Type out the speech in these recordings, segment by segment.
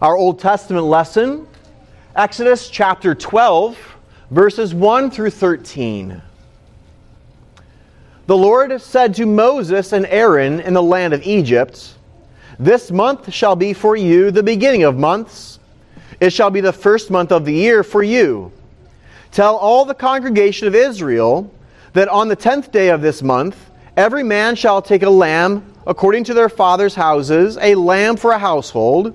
Our Old Testament lesson, Exodus chapter 12, verses 1 through 13. The Lord said to Moses and Aaron in the land of Egypt, This month shall be for you the beginning of months. It shall be the first month of the year for you. Tell all the congregation of Israel that on the tenth day of this month, every man shall take a lamb according to their father's houses, a lamb for a household.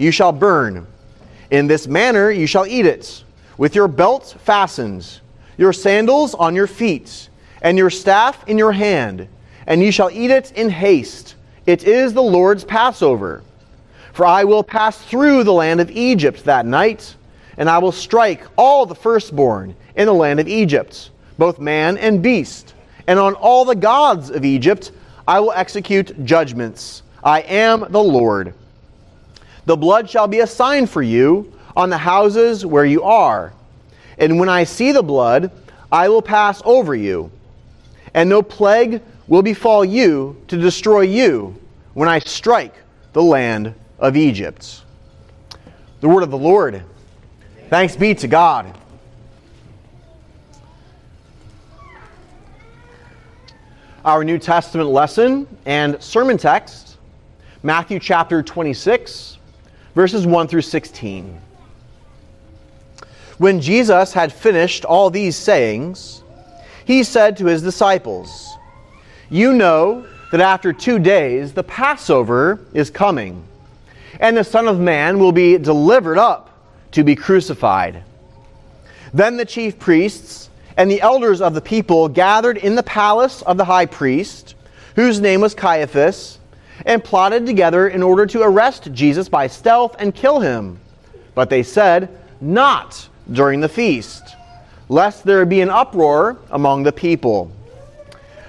you shall burn. In this manner you shall eat it, with your belt fastened, your sandals on your feet, and your staff in your hand, and you shall eat it in haste. It is the Lord's Passover. For I will pass through the land of Egypt that night, and I will strike all the firstborn in the land of Egypt, both man and beast, and on all the gods of Egypt I will execute judgments. I am the Lord. The blood shall be a sign for you on the houses where you are. And when I see the blood, I will pass over you. And no plague will befall you to destroy you when I strike the land of Egypt. The word of the Lord. Thanks be to God. Our New Testament lesson and sermon text, Matthew chapter 26 verses 1 through 16. When Jesus had finished all these sayings, he said to his disciples, You know that after two days the Passover is coming, and the Son of Man will be delivered up to be crucified. Then the chief priests and the elders of the people gathered in the palace of the high priest, whose name was Caiaphas and plotted together in order to arrest Jesus by stealth and kill him. But they said, Not during the feast, lest there be an uproar among the people.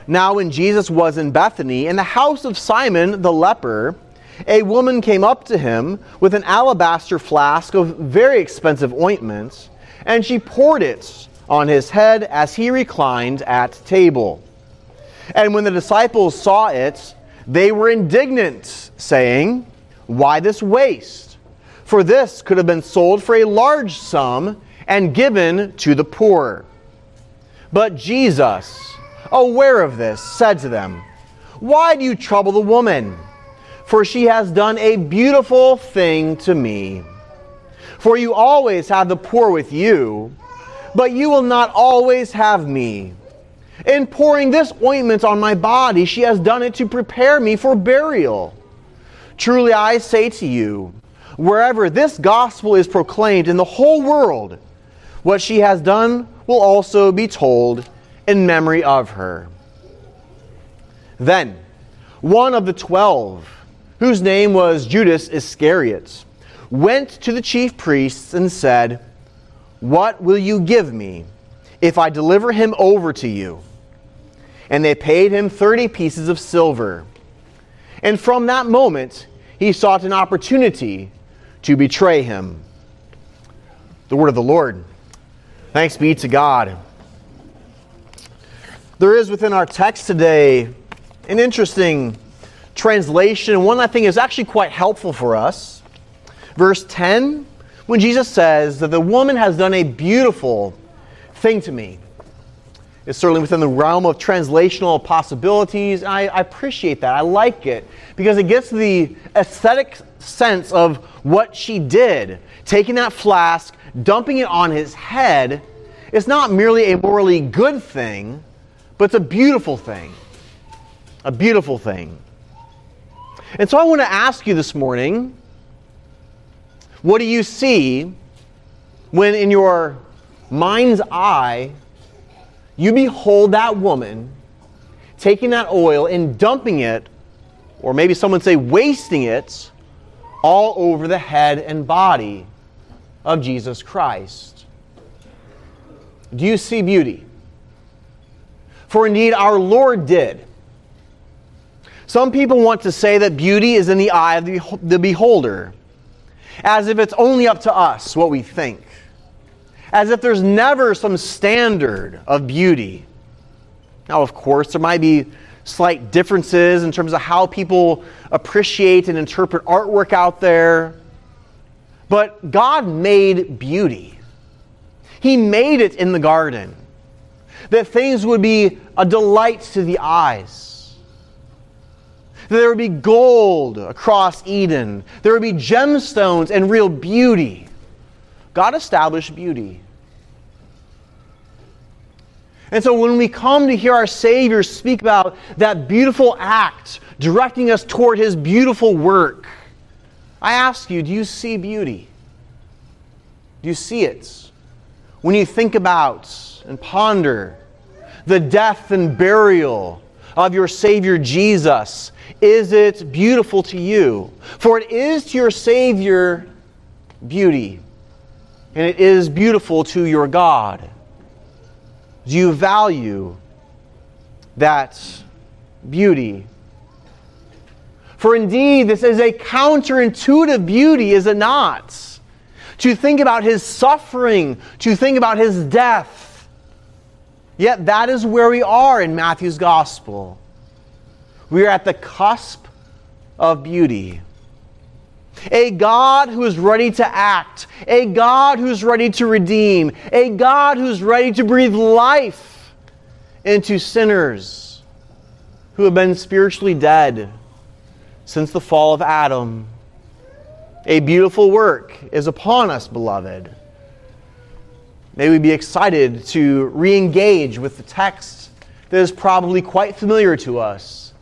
Now, when Jesus was in Bethany, in the house of Simon the leper, a woman came up to him with an alabaster flask of very expensive ointment, and she poured it on his head as he reclined at table. And when the disciples saw it, they were indignant, saying, Why this waste? For this could have been sold for a large sum and given to the poor. But Jesus, aware of this, said to them, Why do you trouble the woman? For she has done a beautiful thing to me. For you always have the poor with you, but you will not always have me. In pouring this ointment on my body, she has done it to prepare me for burial. Truly I say to you, wherever this gospel is proclaimed in the whole world, what she has done will also be told in memory of her. Then, one of the twelve, whose name was Judas Iscariot, went to the chief priests and said, What will you give me if I deliver him over to you? And they paid him 30 pieces of silver. And from that moment, he sought an opportunity to betray him. The word of the Lord. Thanks be to God. There is within our text today an interesting translation, and one I think is actually quite helpful for us. Verse 10, when Jesus says that the woman has done a beautiful thing to me. Is certainly within the realm of translational possibilities. I, I appreciate that. I like it because it gets the aesthetic sense of what she did. Taking that flask, dumping it on his head, is not merely a morally good thing, but it's a beautiful thing. A beautiful thing. And so I want to ask you this morning what do you see when in your mind's eye you behold that woman taking that oil and dumping it, or maybe someone say wasting it, all over the head and body of Jesus Christ? Do you see beauty? For indeed, our Lord did. Some people want to say that beauty is in the eye of the beholder, as if it's only up to us what we think, as if there's never some standard of beauty. Now, of course, there might be slight differences in terms of how people appreciate and interpret artwork out there, but God made beauty. He made it in the garden that things would be a delight to the eyes that there would be gold across Eden, there would be gemstones and real beauty. God established beauty. And so when we come to hear our Savior speak about that beautiful act directing us toward his beautiful work, I ask you, do you see beauty? Do you see it? When you think about and ponder the death and burial of your Savior Jesus is it beautiful to you? For it is to your Savior beauty, and it is beautiful to your God. Do you value that beauty? For indeed, this is a counterintuitive beauty, is it not? To think about his suffering, to think about his death. Yet that is where we are in Matthew's gospel. We are at the cusp of beauty. A God who is ready to act, a God who's ready to redeem, a God who's ready to breathe life into sinners who have been spiritually dead since the fall of Adam. A beautiful work is upon us, beloved. May we be excited to re engage with the text that is probably quite familiar to us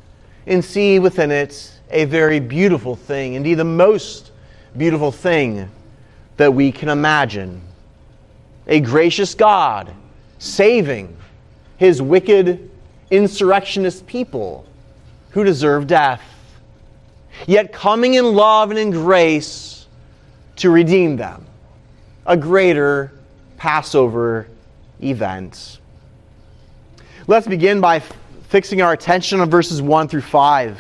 and see within it a very beautiful thing, indeed, the most beautiful thing that we can imagine. A gracious God saving his wicked insurrectionist people who deserve death, yet coming in love and in grace to redeem them. A greater Passover event. Let's begin by fixing our attention on verses 1 through 5.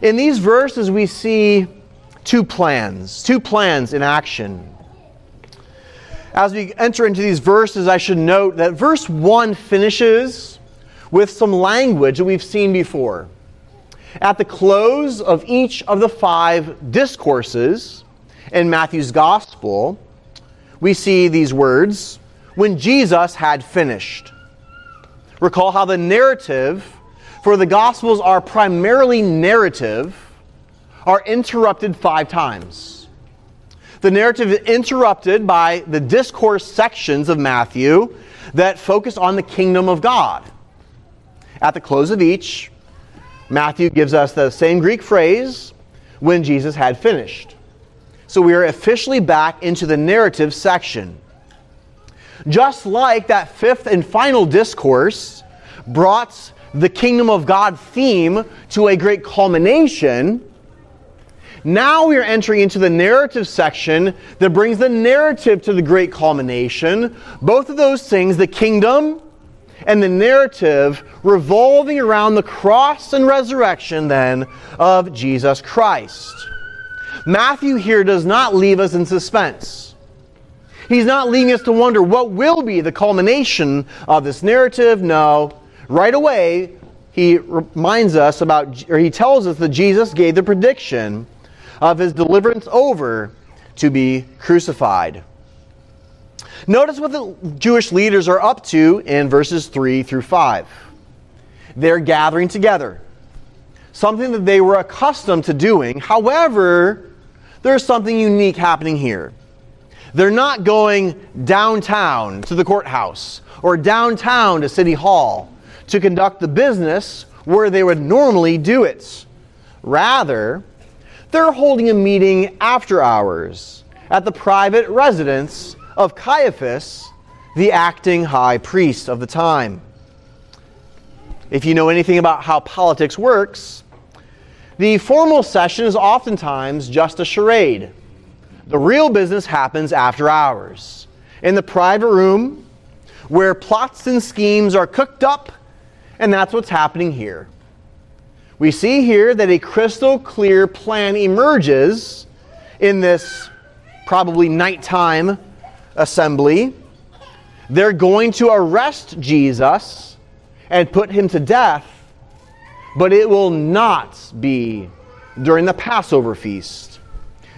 In these verses, we see two plans, two plans in action. As we enter into these verses, I should note that verse 1 finishes with some language that we've seen before. At the close of each of the five discourses in Matthew's Gospel, we see these words when Jesus had finished. Recall how the narrative for the Gospels are primarily narrative, are interrupted five times. The narrative is interrupted by the discourse sections of Matthew that focus on the kingdom of God. At the close of each, Matthew gives us the same Greek phrase, when Jesus had finished. So we are officially back into the narrative section. Just like that fifth and final discourse brought the kingdom of God theme to a great culmination, now we are entering into the narrative section that brings the narrative to the great culmination. Both of those things, the kingdom and the narrative, revolving around the cross and resurrection then of Jesus Christ. Matthew here does not leave us in suspense. He's not leaving us to wonder what will be the culmination of this narrative. No. Right away, he reminds us about, or he tells us that Jesus gave the prediction of his deliverance over to be crucified. Notice what the Jewish leaders are up to in verses 3 through 5. They're gathering together, something that they were accustomed to doing. However, there's something unique happening here. They're not going downtown to the courthouse or downtown to City Hall to conduct the business where they would normally do it. Rather, they're holding a meeting after hours at the private residence of Caiaphas, the acting high priest of the time. If you know anything about how politics works, the formal session is oftentimes just a charade. The real business happens after hours, in the private room where plots and schemes are cooked up, and that's what's happening here. We see here that a crystal clear plan emerges in this probably nighttime assembly. They're going to arrest Jesus and put him to death, but it will not be during the Passover feast.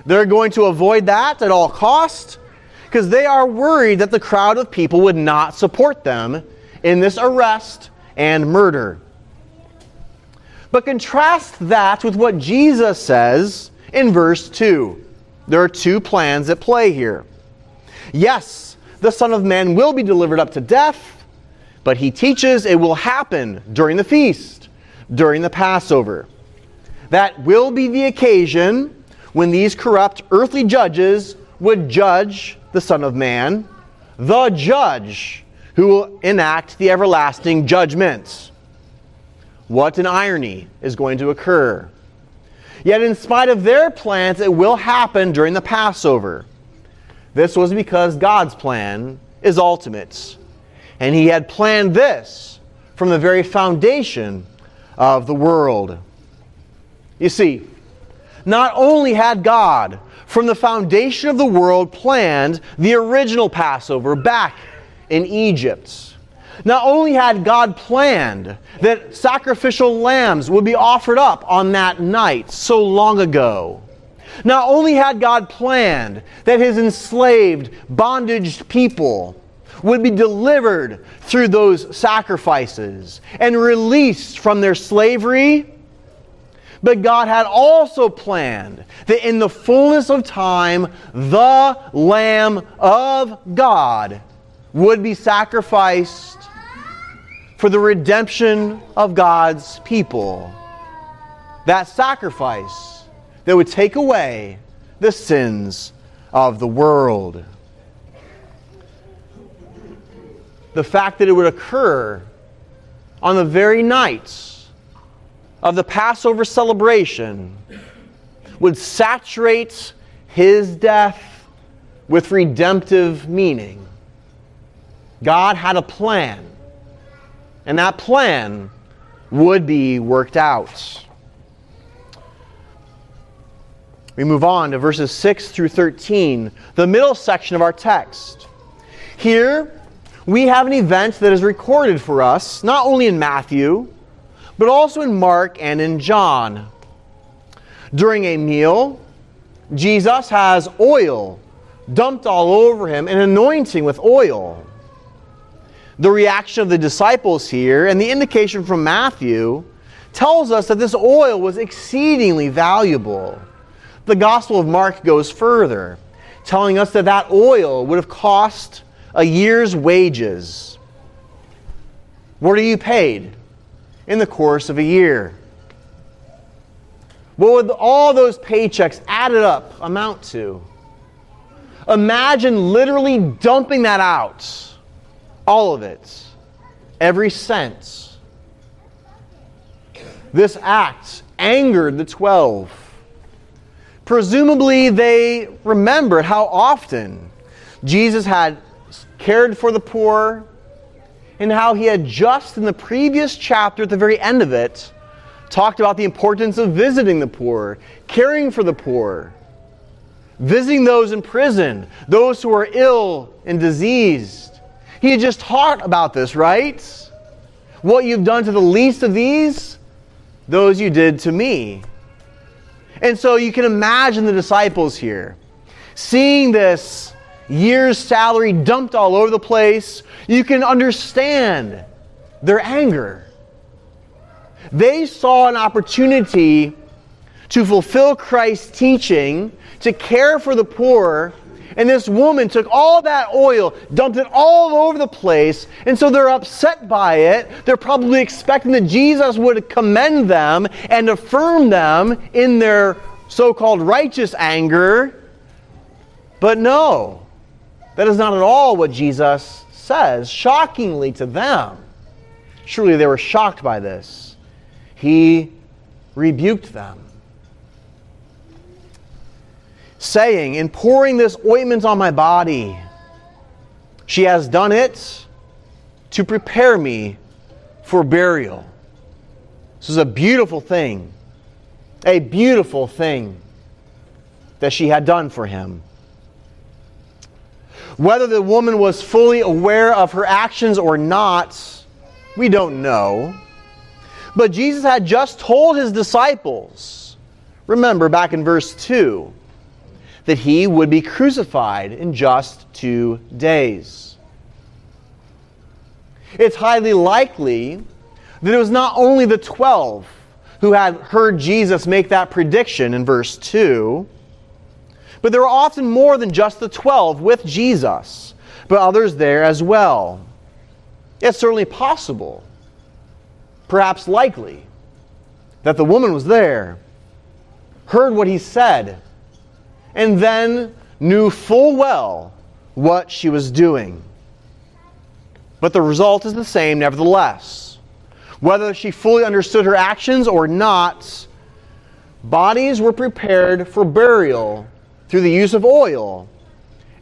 They're going to avoid that at all cost because they are worried that the crowd of people would not support them in this arrest and murder. But contrast that with what Jesus says in verse 2. There are two plans at play here. Yes, the Son of Man will be delivered up to death, but he teaches it will happen during the feast, during the Passover. That will be the occasion when these corrupt earthly judges would judge the Son of Man, the judge who will enact the everlasting judgments. What an irony is going to occur. Yet, in spite of their plans, it will happen during the Passover. This was because God's plan is ultimate. And He had planned this from the very foundation of the world. You see, not only had God, from the foundation of the world, planned the original Passover back in Egypt, not only had God planned that sacrificial lambs would be offered up on that night so long ago, not only had God planned that his enslaved, bondaged people would be delivered through those sacrifices and released from their slavery, but God had also planned that in the fullness of time, the Lamb of God would be sacrificed for the redemption of God's people. That sacrifice that would take away the sins of the world. The fact that it would occur on the very nights of the Passover celebration would saturate his death with redemptive meaning. God had a plan, and that plan would be worked out. We move on to verses 6 through 13, the middle section of our text. Here, we have an event that is recorded for us, not only in Matthew, but also in Mark and in John. During a meal, Jesus has oil dumped all over him, an anointing with oil. The reaction of the disciples here and the indication from Matthew tells us that this oil was exceedingly valuable. The Gospel of Mark goes further, telling us that that oil would have cost a year's wages. What are you paid in the course of a year? What would all those paychecks added up amount to? Imagine literally dumping that out. All of it. Every sense. This act angered the twelve. Presumably, they remembered how often Jesus had cared for the poor and how he had just in the previous chapter, at the very end of it, talked about the importance of visiting the poor, caring for the poor, visiting those in prison, those who are ill and diseased. He had just taught about this, right? What you've done to the least of these, those you did to me. And so you can imagine the disciples here seeing this year's salary dumped all over the place, you can understand their anger. They saw an opportunity to fulfill Christ's teaching, to care for the poor, and this woman took all that oil, dumped it all over the place, and so they're upset by it. They're probably expecting that Jesus would commend them and affirm them in their so called righteous anger. But no, that is not at all what Jesus says, shockingly to them. Surely they were shocked by this. He rebuked them saying, In pouring this ointment on my body, she has done it to prepare me for burial. This is a beautiful thing, a beautiful thing that she had done for him. Whether the woman was fully aware of her actions or not, we don't know. But Jesus had just told his disciples, remember back in verse 2, that he would be crucified in just two days. It's highly likely that it was not only the 12 who had heard Jesus make that prediction in verse 2, but there were often more than just the 12 with Jesus, but others there as well. It's certainly possible, perhaps likely, that the woman was there, heard what he said, and then knew full well what she was doing. But the result is the same, nevertheless. Whether she fully understood her actions or not, bodies were prepared for burial through the use of oil.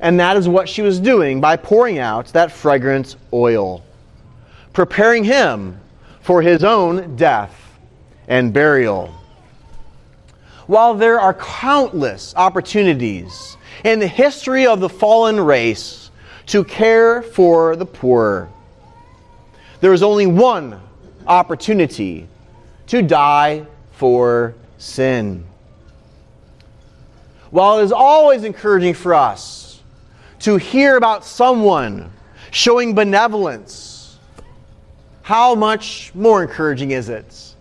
And that is what she was doing by pouring out that fragrant oil, preparing him for his own death and burial while there are countless opportunities in the history of the fallen race to care for the poor, there is only one opportunity to die for sin. While it is always encouraging for us to hear about someone showing benevolence, how much more encouraging is it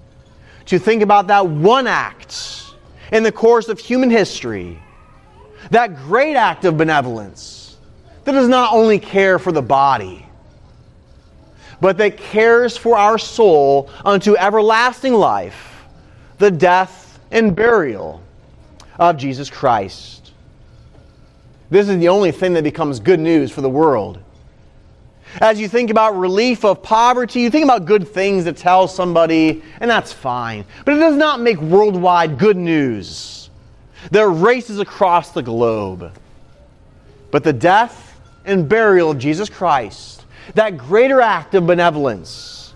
to think about that one act in the course of human history, that great act of benevolence that does not only care for the body, but that cares for our soul unto everlasting life, the death and burial of Jesus Christ. This is the only thing that becomes good news for the world. As you think about relief of poverty, you think about good things to tell somebody, and that's fine. But it does not make worldwide good news. There are races across the globe. But the death and burial of Jesus Christ, that greater act of benevolence,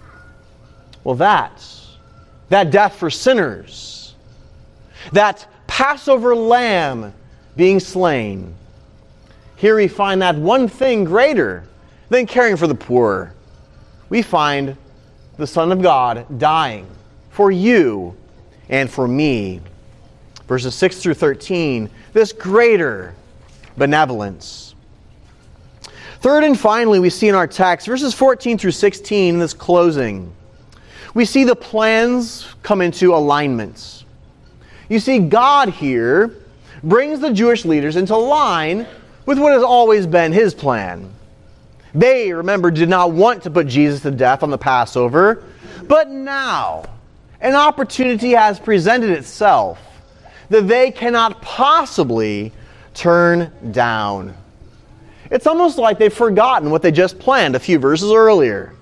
well, that, that death for sinners, that Passover lamb being slain, here we find that one thing greater than caring for the poor. We find the Son of God dying for you and for me. Verses 6 through 13, this greater benevolence. Third and finally, we see in our text, verses 14 through 16, this closing, we see the plans come into alignment. You see, God here brings the Jewish leaders into line with what has always been his plan. They, remember, did not want to put Jesus to death on the Passover, but now an opportunity has presented itself that they cannot possibly turn down. It's almost like they've forgotten what they just planned a few verses earlier.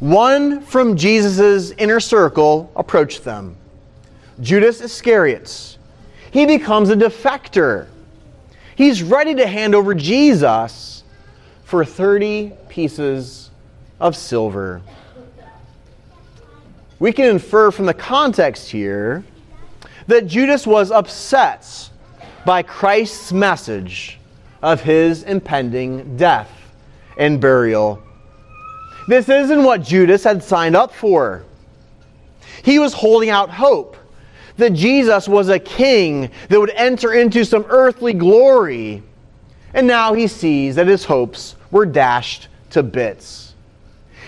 One from Jesus' inner circle approached them Judas Iscariot. He becomes a defector. He's ready to hand over Jesus for 30 pieces of silver. We can infer from the context here that Judas was upset by Christ's message of his impending death and burial. This isn't what Judas had signed up for. He was holding out hope that Jesus was a king that would enter into some earthly glory and now he sees that his hopes were dashed to bits.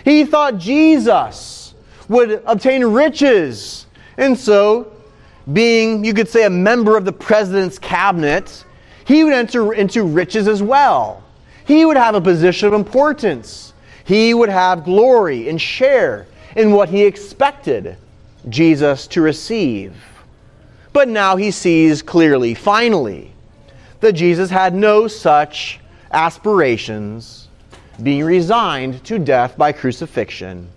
He thought Jesus would obtain riches, and so, being, you could say, a member of the president's cabinet, he would enter into riches as well. He would have a position of importance. He would have glory and share in what he expected Jesus to receive. But now he sees clearly, finally, that Jesus had no such aspirations, being resigned to death by crucifixion.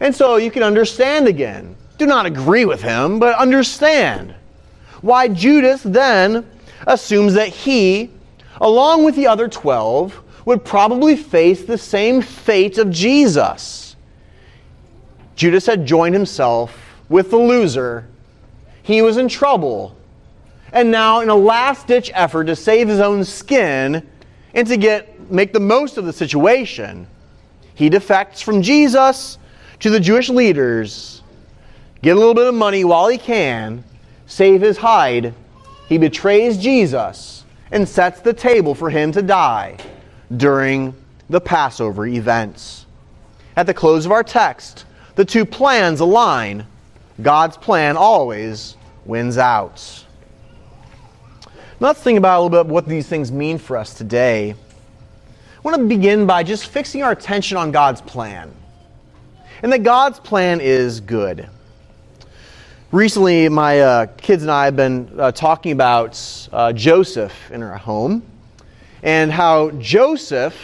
And so you can understand again. Do not agree with him, but understand why Judas then assumes that he, along with the other 12, would probably face the same fate of Jesus. Judas had joined himself with the loser. He was in trouble. And now, in a last ditch effort to save his own skin and to get, make the most of the situation, he defects from Jesus to the Jewish leaders, get a little bit of money while he can, save his hide. He betrays Jesus and sets the table for him to die during the Passover events. At the close of our text, the two plans align. God's plan always wins out. Let's think about a little bit what these things mean for us today. I want to begin by just fixing our attention on God's plan. And that God's plan is good. Recently, my uh, kids and I have been uh, talking about uh, Joseph in our home and how Joseph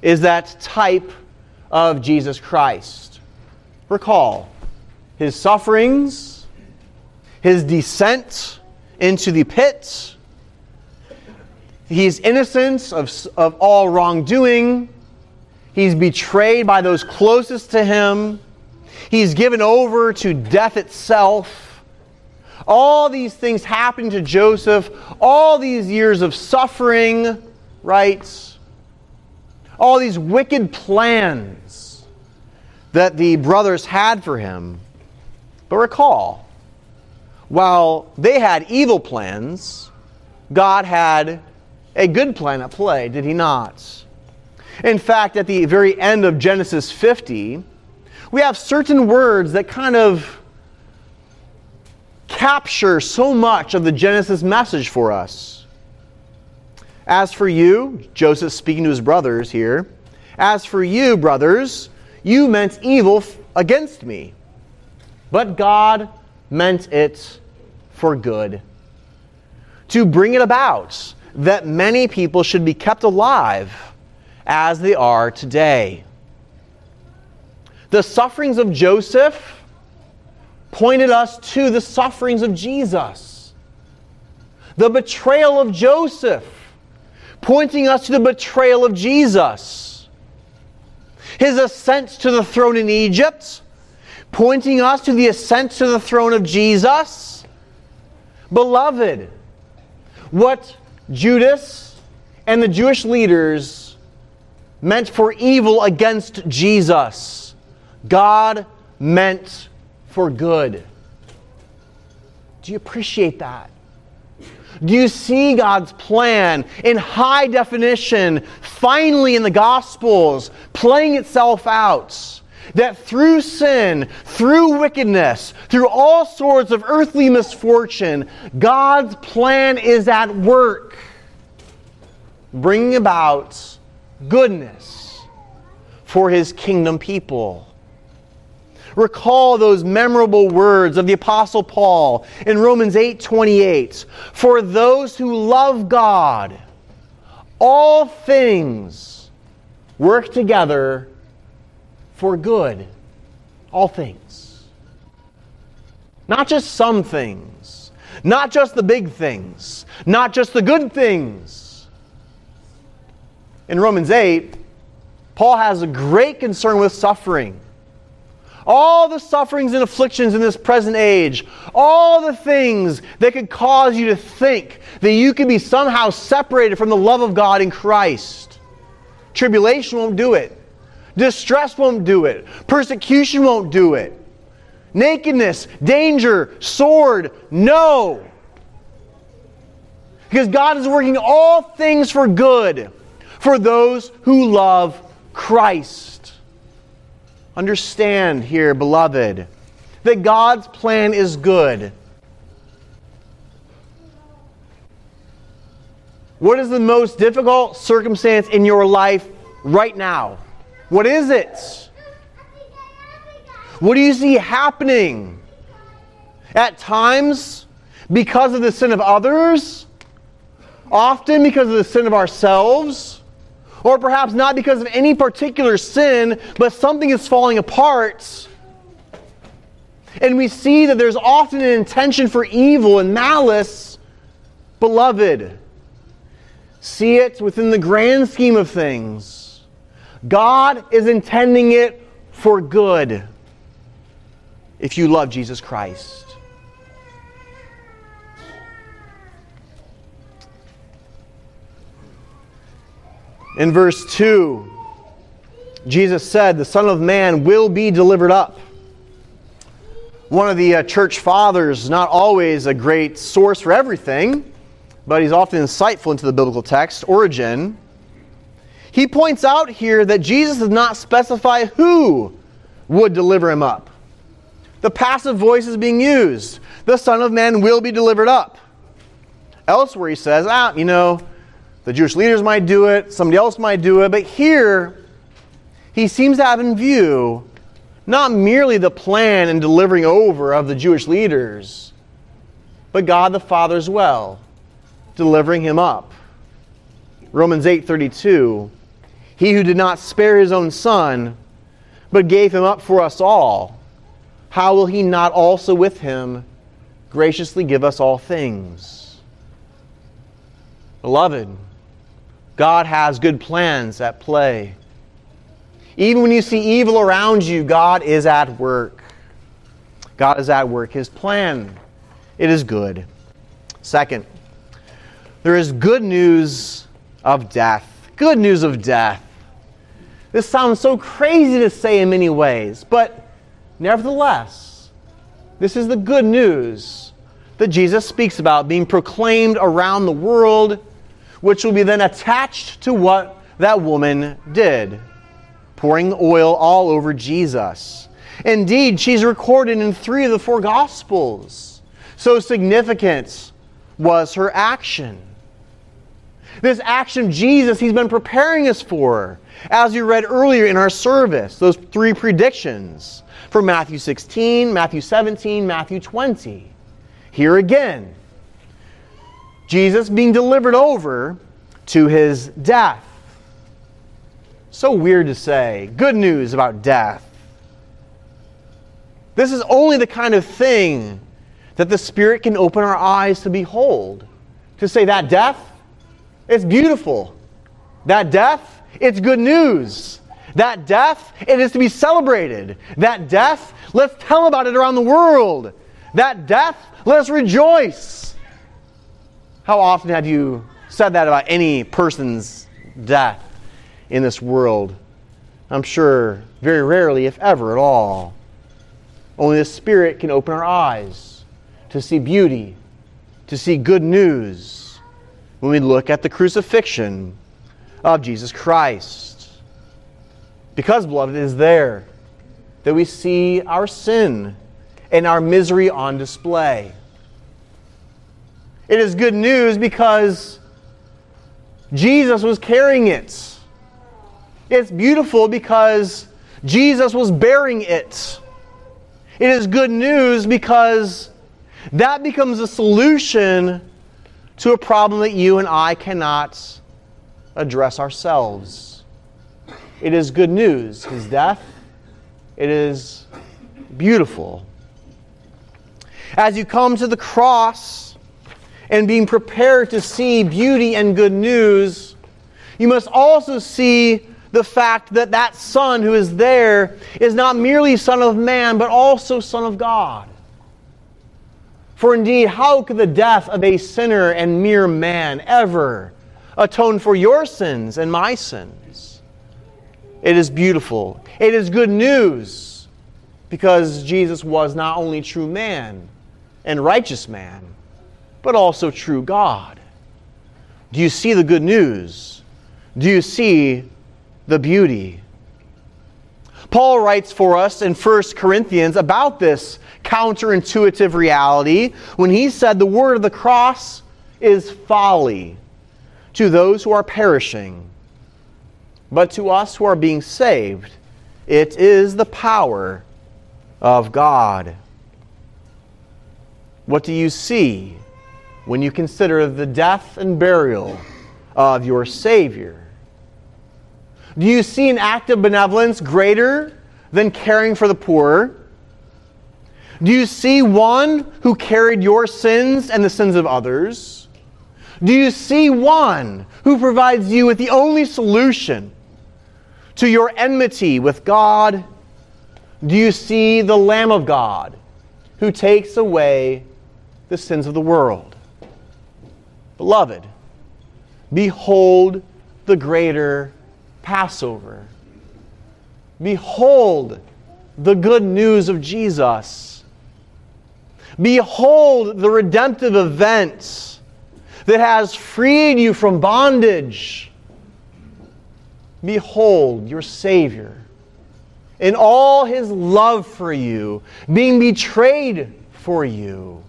is that type of Jesus Christ. Recall his sufferings, his descent into the pit. He's innocent of, of all wrongdoing. He's betrayed by those closest to him. He's given over to death itself. All these things happened to Joseph, all these years of suffering, right? All these wicked plans that the brothers had for him. But recall, while they had evil plans, God had a good plan at play, did he not? In fact, at the very end of Genesis 50, we have certain words that kind of capture so much of the Genesis message for us. As for you, Joseph speaking to his brothers here, as for you, brothers, you meant evil against me, but God meant it for good, to bring it about that many people should be kept alive as they are today. The sufferings of Joseph pointed us to the sufferings of Jesus. The betrayal of Joseph, pointing us to the betrayal of Jesus. His ascent to the throne in Egypt, pointing us to the ascent to the throne of Jesus. Beloved, what Judas and the Jewish leaders meant for evil against Jesus, God meant for good. Do you appreciate that? Do you see God's plan in high definition, finally in the Gospels, playing itself out? That through sin, through wickedness, through all sorts of earthly misfortune, God's plan is at work, bringing about goodness for his kingdom people. Recall those memorable words of the apostle Paul in Romans 8:28. For those who love God, all things work together for good. All things. Not just some things, not just the big things, not just the good things. In Romans 8, Paul has a great concern with suffering all the sufferings and afflictions in this present age, all the things that could cause you to think that you could be somehow separated from the love of God in Christ. Tribulation won't do it. Distress won't do it. Persecution won't do it. Nakedness, danger, sword, no. Because God is working all things for good for those who love Christ. Understand here, beloved, that God's plan is good. What is the most difficult circumstance in your life right now? What is it? What do you see happening? At times, because of the sin of others, often because of the sin of ourselves, or perhaps not because of any particular sin, but something is falling apart. And we see that there's often an intention for evil and malice. Beloved, see it within the grand scheme of things. God is intending it for good if you love Jesus Christ. In verse 2, Jesus said, The Son of Man will be delivered up. One of the uh, church fathers, not always a great source for everything, but he's often insightful into the biblical text, Origen. He points out here that Jesus does not specify who would deliver him up. The passive voice is being used. The Son of Man will be delivered up. Elsewhere, he says, ah, you know, the Jewish leaders might do it, somebody else might do it, but here he seems to have in view not merely the plan and delivering over of the Jewish leaders, but God the Father as well, delivering him up. Romans 8:32 He who did not spare his own son, but gave him up for us all, how will he not also with him graciously give us all things? Beloved, God has good plans at play. Even when you see evil around you, God is at work. God is at work. His plan, it is good. Second, there is good news of death. Good news of death. This sounds so crazy to say in many ways, but nevertheless, this is the good news that Jesus speaks about being proclaimed around the world which will be then attached to what that woman did, pouring oil all over Jesus. Indeed, she's recorded in three of the four Gospels. So significant was her action. This action Jesus, he's been preparing us for, as you read earlier in our service, those three predictions from Matthew 16, Matthew 17, Matthew 20. Here again, Jesus being delivered over to his death. So weird to say. Good news about death. This is only the kind of thing that the Spirit can open our eyes to behold. To say that death, it's beautiful. That death, it's good news. That death, it is to be celebrated. That death, let's tell about it around the world. That death, let us rejoice. How often have you said that about any person's death in this world? I'm sure very rarely, if ever at all. Only the Spirit can open our eyes to see beauty, to see good news when we look at the crucifixion of Jesus Christ. Because, beloved, it is there that we see our sin and our misery on display. It is good news because Jesus was carrying it. It's beautiful because Jesus was bearing it. It is good news because that becomes a solution to a problem that you and I cannot address ourselves. It is good news. His death, it is beautiful. As you come to the cross, and being prepared to see beauty and good news, you must also see the fact that that Son who is there is not merely Son of man, but also Son of God. For indeed, how could the death of a sinner and mere man ever atone for your sins and my sins? It is beautiful. It is good news because Jesus was not only true man and righteous man, but also true God. Do you see the good news? Do you see the beauty? Paul writes for us in 1 Corinthians about this counterintuitive reality when he said the word of the cross is folly to those who are perishing, but to us who are being saved, it is the power of God. What do you see when you consider the death and burial of your Savior? Do you see an act of benevolence greater than caring for the poor? Do you see one who carried your sins and the sins of others? Do you see one who provides you with the only solution to your enmity with God? Do you see the Lamb of God who takes away the sins of the world? Beloved, behold the greater Passover. Behold the good news of Jesus. Behold the redemptive event that has freed you from bondage. Behold your Savior in all his love for you, being betrayed for you,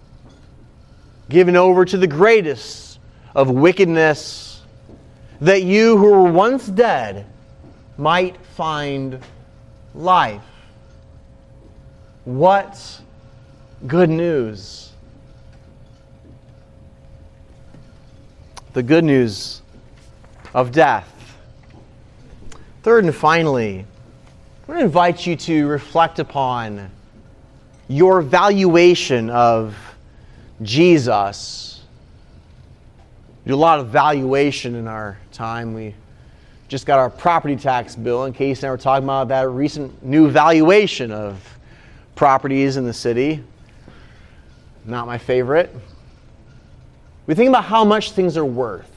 given over to the greatest of wickedness, that you who were once dead might find life. What good news! The good news of death. Third and finally, I want to invite you to reflect upon your valuation of Jesus. We do a lot of valuation in our time. We just got our property tax bill, in case now we're talking about that recent new valuation of properties in the city. Not my favorite. We think about how much things are worth.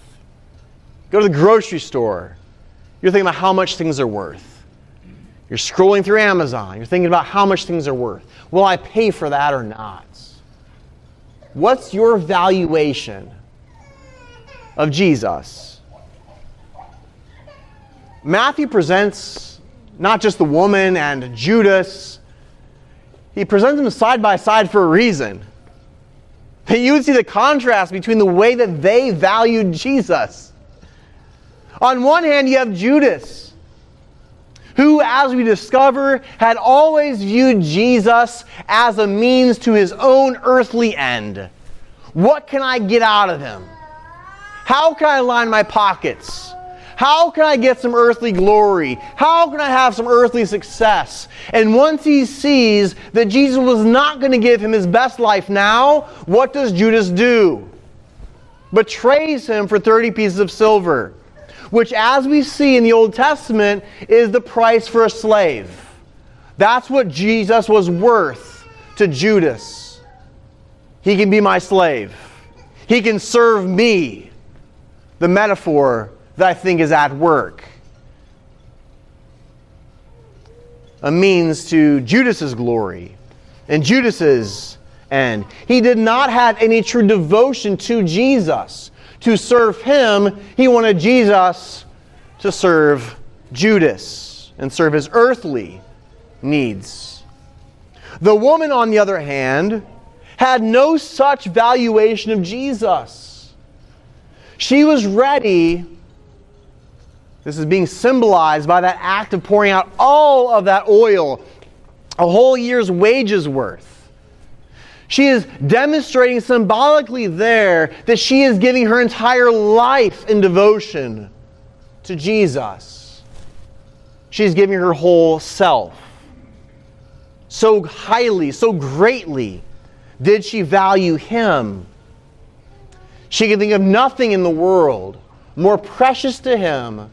Go to the grocery store, you're thinking about how much things are worth. You're scrolling through Amazon, you're thinking about how much things are worth. Will I pay for that or not? What's your valuation of Jesus? Matthew presents not just the woman and Judas, he presents them side by side for a reason. That you would see the contrast between the way that they valued Jesus. On one hand, you have Judas, who, as we discover, had always viewed Jesus as a means to his own earthly end. What can I get out of him? How can I line my pockets? How can I get some earthly glory? How can I have some earthly success? And once he sees that Jesus was not going to give him his best life now, what does Judas do? Betrays him for 30 pieces of silver, which, as we see in the Old Testament, is the price for a slave. That's what Jesus was worth to Judas. He can be my slave, he can serve me. The metaphor that I think is at work. A means to Judas's glory and Judas's end. He did not have any true devotion to Jesus. To serve him, he wanted Jesus to serve Judas and serve his earthly needs. The woman, on the other hand, had no such valuation of Jesus. She was ready this is being symbolized by that act of pouring out all of that oil, a whole year's wages worth. She is demonstrating symbolically there that she is giving her entire life in devotion to Jesus. She's giving her whole self. So highly, so greatly did she value him. She could think of nothing in the world more precious to him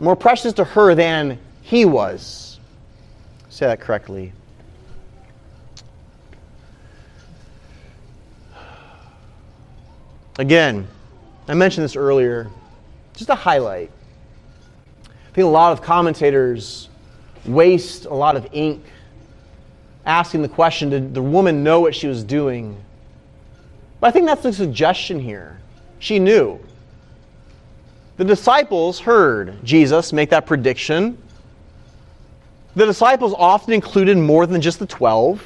more precious to her than he was. Say that correctly. Again, I mentioned this earlier, just a highlight. I think a lot of commentators waste a lot of ink asking the question did the woman know what she was doing? But I think that's the suggestion here. she knew. The disciples heard Jesus make that prediction. The disciples often included more than just the 12.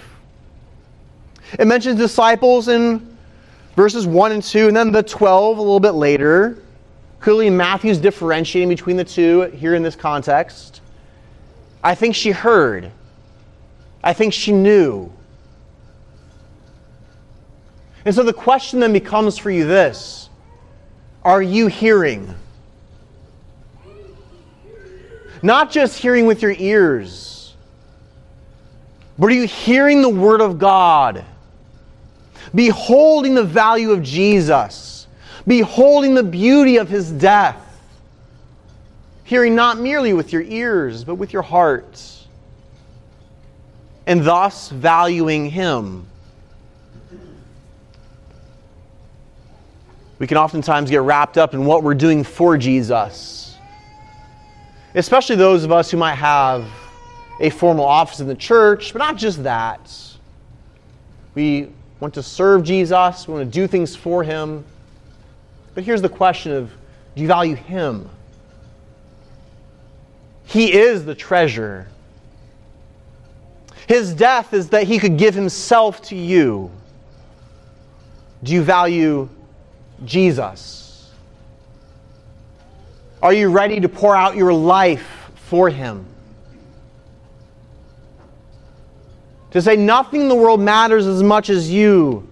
It mentions disciples in verses 1 and 2, and then the 12 a little bit later. Clearly, Matthew's differentiating between the two here in this context. I think she heard. I think she knew. And so the question then becomes for you this Are you hearing? Not just hearing with your ears, but are you hearing the Word of God? Beholding the value of Jesus, beholding the beauty of His death, hearing not merely with your ears, but with your heart, and thus valuing Him. We can oftentimes get wrapped up in what we're doing for Jesus especially those of us who might have a formal office in the church, but not just that. We want to serve Jesus, we want to do things for him. But here's the question of do you value him? He is the treasure. His death is that he could give himself to you. Do you value Jesus? Are you ready to pour out your life for Him? To say, Nothing in the world matters as much as you,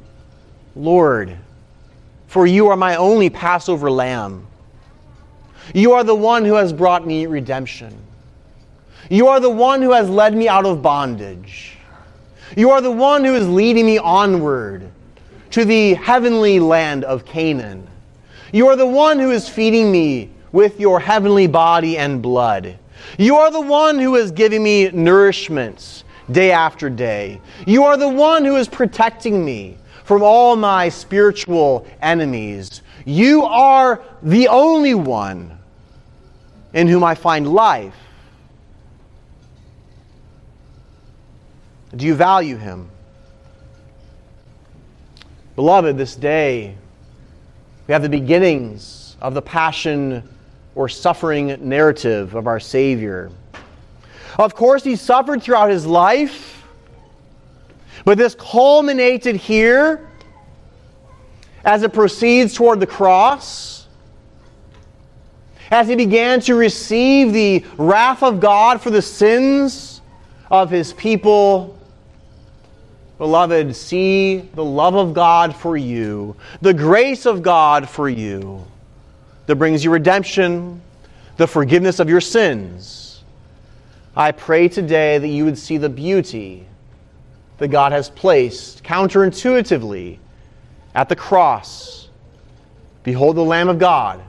Lord, for you are my only Passover lamb. You are the one who has brought me redemption. You are the one who has led me out of bondage. You are the one who is leading me onward to the heavenly land of Canaan. You are the one who is feeding me with your heavenly body and blood. You are the one who is giving me nourishments day after day. You are the one who is protecting me from all my spiritual enemies. You are the only one in whom I find life. Do you value him? Beloved, this day we have the beginnings of the passion or suffering narrative of our Savior. Of course, he suffered throughout his life, but this culminated here as it proceeds toward the cross. As he began to receive the wrath of God for the sins of his people, beloved, see the love of God for you, the grace of God for you that brings you redemption, the forgiveness of your sins. I pray today that you would see the beauty that God has placed counterintuitively at the cross. Behold the Lamb of God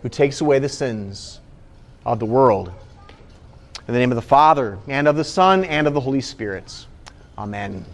who takes away the sins of the world. In the name of the Father, and of the Son, and of the Holy Spirit. Amen.